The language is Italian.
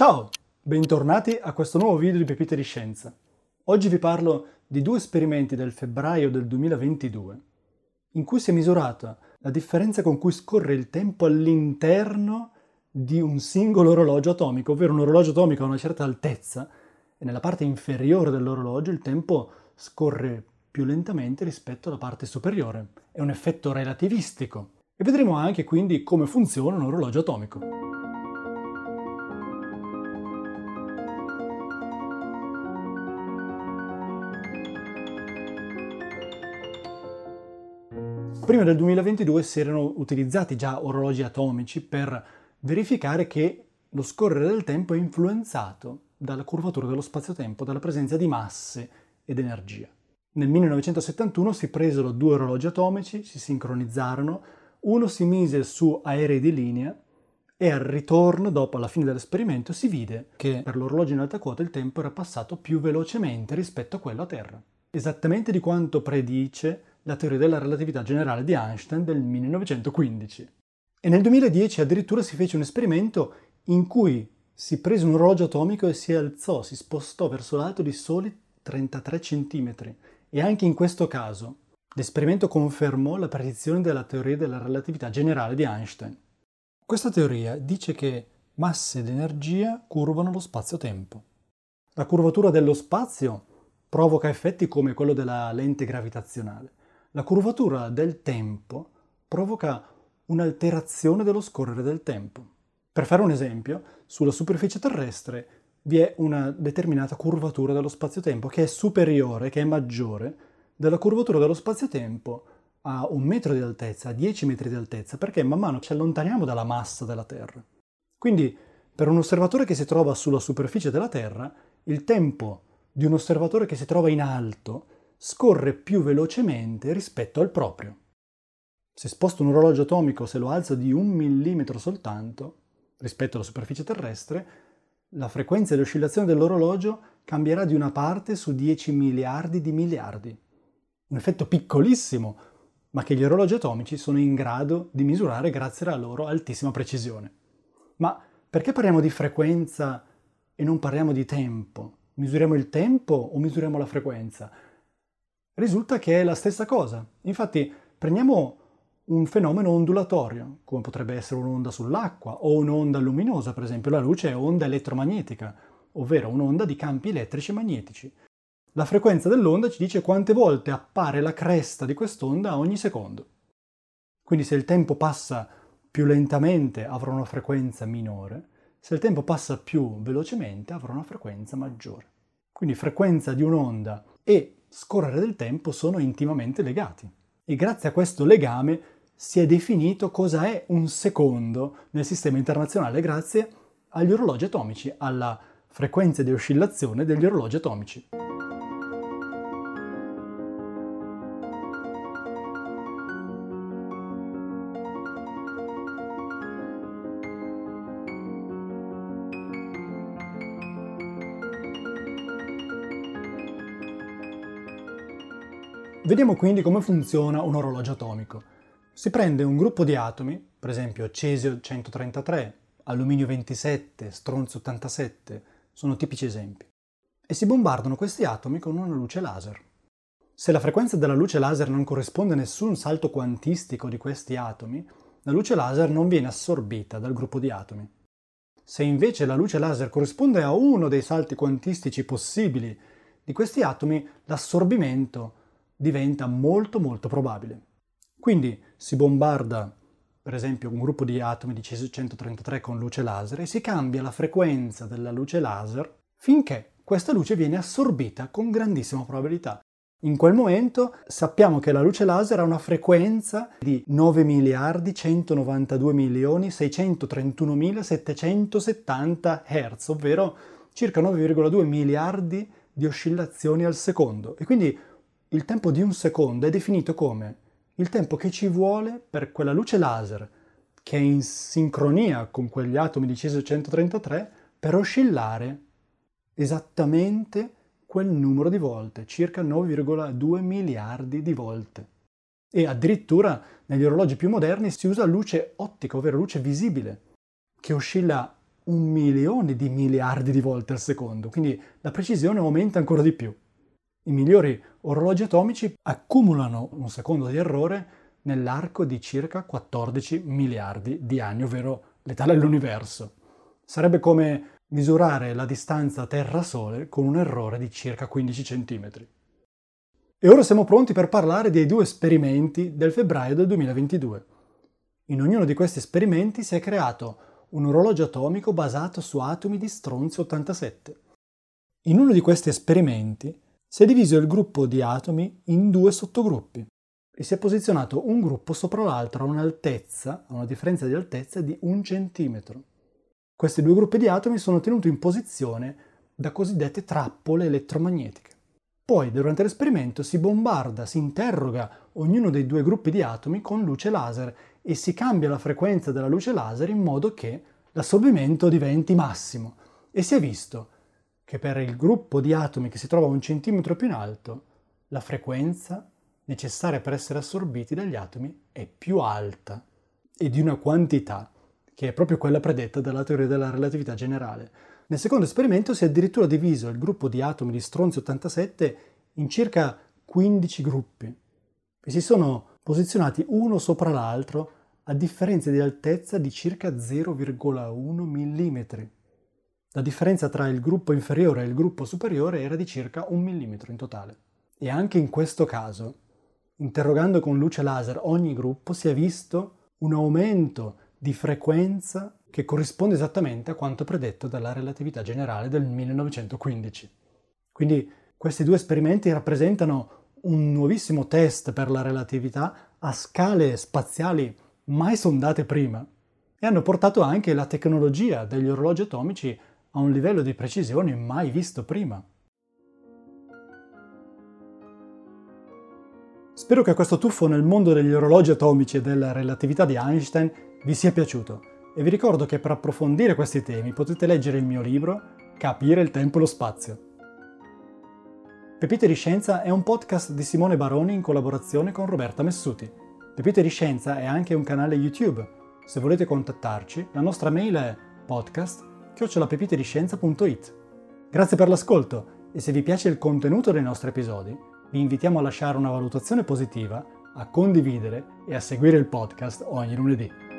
Ciao, bentornati a questo nuovo video di Pepite di Scienza. Oggi vi parlo di due esperimenti del febbraio del 2022 in cui si è misurata la differenza con cui scorre il tempo all'interno di un singolo orologio atomico, ovvero un orologio atomico a una certa altezza e nella parte inferiore dell'orologio il tempo scorre più lentamente rispetto alla parte superiore. È un effetto relativistico. E vedremo anche quindi come funziona un orologio atomico. Prima del 2022 si erano utilizzati già orologi atomici per verificare che lo scorrere del tempo è influenzato dalla curvatura dello spazio-tempo, dalla presenza di masse ed energia. Nel 1971 si presero due orologi atomici, si sincronizzarono, uno si mise su aerei di linea e al ritorno, dopo la fine dell'esperimento, si vide che per l'orologio in alta quota il tempo era passato più velocemente rispetto a quello a terra. Esattamente di quanto predice la teoria della relatività generale di Einstein del 1915. E nel 2010 addirittura si fece un esperimento in cui si prese un orologio atomico e si alzò, si spostò verso l'alto di soli 33 cm. E anche in questo caso l'esperimento confermò la predizione della teoria della relatività generale di Einstein. Questa teoria dice che masse ed energia curvano lo spazio-tempo. La curvatura dello spazio provoca effetti come quello della lente gravitazionale la curvatura del tempo provoca un'alterazione dello scorrere del tempo. Per fare un esempio, sulla superficie terrestre vi è una determinata curvatura dello spazio-tempo che è superiore, che è maggiore della curvatura dello spazio-tempo a un metro di altezza, a 10 metri di altezza, perché man mano ci allontaniamo dalla massa della Terra. Quindi, per un osservatore che si trova sulla superficie della Terra, il tempo di un osservatore che si trova in alto scorre più velocemente rispetto al proprio. Se sposto un orologio atomico, se lo alzo di un millimetro soltanto rispetto alla superficie terrestre, la frequenza di oscillazione dell'orologio cambierà di una parte su 10 miliardi di miliardi. Un effetto piccolissimo, ma che gli orologi atomici sono in grado di misurare grazie alla loro altissima precisione. Ma perché parliamo di frequenza e non parliamo di tempo? Misuriamo il tempo o misuriamo la frequenza? Risulta che è la stessa cosa. Infatti prendiamo un fenomeno ondulatorio, come potrebbe essere un'onda sull'acqua o un'onda luminosa, per esempio la luce è onda elettromagnetica, ovvero un'onda di campi elettrici e magnetici. La frequenza dell'onda ci dice quante volte appare la cresta di quest'onda ogni secondo. Quindi se il tempo passa più lentamente avrà una frequenza minore, se il tempo passa più velocemente avrà una frequenza maggiore. Quindi frequenza di un'onda e scorrere del tempo sono intimamente legati. E grazie a questo legame si è definito cosa è un secondo nel sistema internazionale grazie agli orologi atomici, alla frequenza di oscillazione degli orologi atomici. Vediamo quindi come funziona un orologio atomico. Si prende un gruppo di atomi, per esempio cesio 133, alluminio 27, stronzio 87, sono tipici esempi, e si bombardano questi atomi con una luce laser. Se la frequenza della luce laser non corrisponde a nessun salto quantistico di questi atomi, la luce laser non viene assorbita dal gruppo di atomi. Se invece la luce laser corrisponde a uno dei salti quantistici possibili di questi atomi, l'assorbimento diventa molto molto probabile. Quindi si bombarda per esempio un gruppo di atomi di cesio 133 con luce laser e si cambia la frequenza della luce laser finché questa luce viene assorbita con grandissima probabilità. In quel momento sappiamo che la luce laser ha una frequenza di 9 miliardi 192 milioni 631 770 Hz, ovvero circa 9,2 miliardi di oscillazioni al secondo. E quindi il tempo di un secondo è definito come il tempo che ci vuole per quella luce laser che è in sincronia con quegli atomi di cesio 133 per oscillare esattamente quel numero di volte, circa 9,2 miliardi di volte. E addirittura negli orologi più moderni si usa luce ottica, ovvero luce visibile, che oscilla un milione di miliardi di volte al secondo, quindi la precisione aumenta ancora di più. I migliori orologi atomici accumulano un secondo di errore nell'arco di circa 14 miliardi di anni, ovvero l'età dell'universo. Sarebbe come misurare la distanza Terra-Sole con un errore di circa 15 cm. E ora siamo pronti per parlare dei due esperimenti del febbraio del 2022. In ognuno di questi esperimenti si è creato un orologio atomico basato su atomi di stronzio 87. In uno di questi esperimenti si è diviso il gruppo di atomi in due sottogruppi e si è posizionato un gruppo sopra l'altro a un'altezza, a una differenza di altezza di un centimetro. Questi due gruppi di atomi sono tenuti in posizione da cosiddette trappole elettromagnetiche. Poi, durante l'esperimento, si bombarda, si interroga ognuno dei due gruppi di atomi con luce laser e si cambia la frequenza della luce laser in modo che l'assorbimento diventi massimo. E si è visto che per il gruppo di atomi che si trova un centimetro più in alto, la frequenza necessaria per essere assorbiti dagli atomi è più alta e di una quantità che è proprio quella predetta dalla teoria della relatività generale. Nel secondo esperimento si è addirittura diviso il gruppo di atomi di stronzio 87 in circa 15 gruppi e si sono posizionati uno sopra l'altro a differenze di altezza di circa 0,1 mm. La differenza tra il gruppo inferiore e il gruppo superiore era di circa 1 mm in totale. E anche in questo caso, interrogando con luce laser ogni gruppo, si è visto un aumento di frequenza che corrisponde esattamente a quanto predetto dalla relatività generale del 1915. Quindi questi due esperimenti rappresentano un nuovissimo test per la relatività a scale spaziali mai sondate prima e hanno portato anche la tecnologia degli orologi atomici a un livello di precisione mai visto prima. Spero che questo tuffo nel mondo degli orologi atomici e della relatività di Einstein vi sia piaciuto e vi ricordo che per approfondire questi temi potete leggere il mio libro Capire il tempo e lo spazio. Pepite di Scienza è un podcast di Simone Baroni in collaborazione con Roberta Messuti. Pepite di Scienza è anche un canale YouTube. Se volete contattarci, la nostra mail è podcast.pepitediscienza.it. Grazie per l'ascolto e se vi piace il contenuto dei nostri episodi, vi invitiamo a lasciare una valutazione positiva, a condividere e a seguire il podcast ogni lunedì.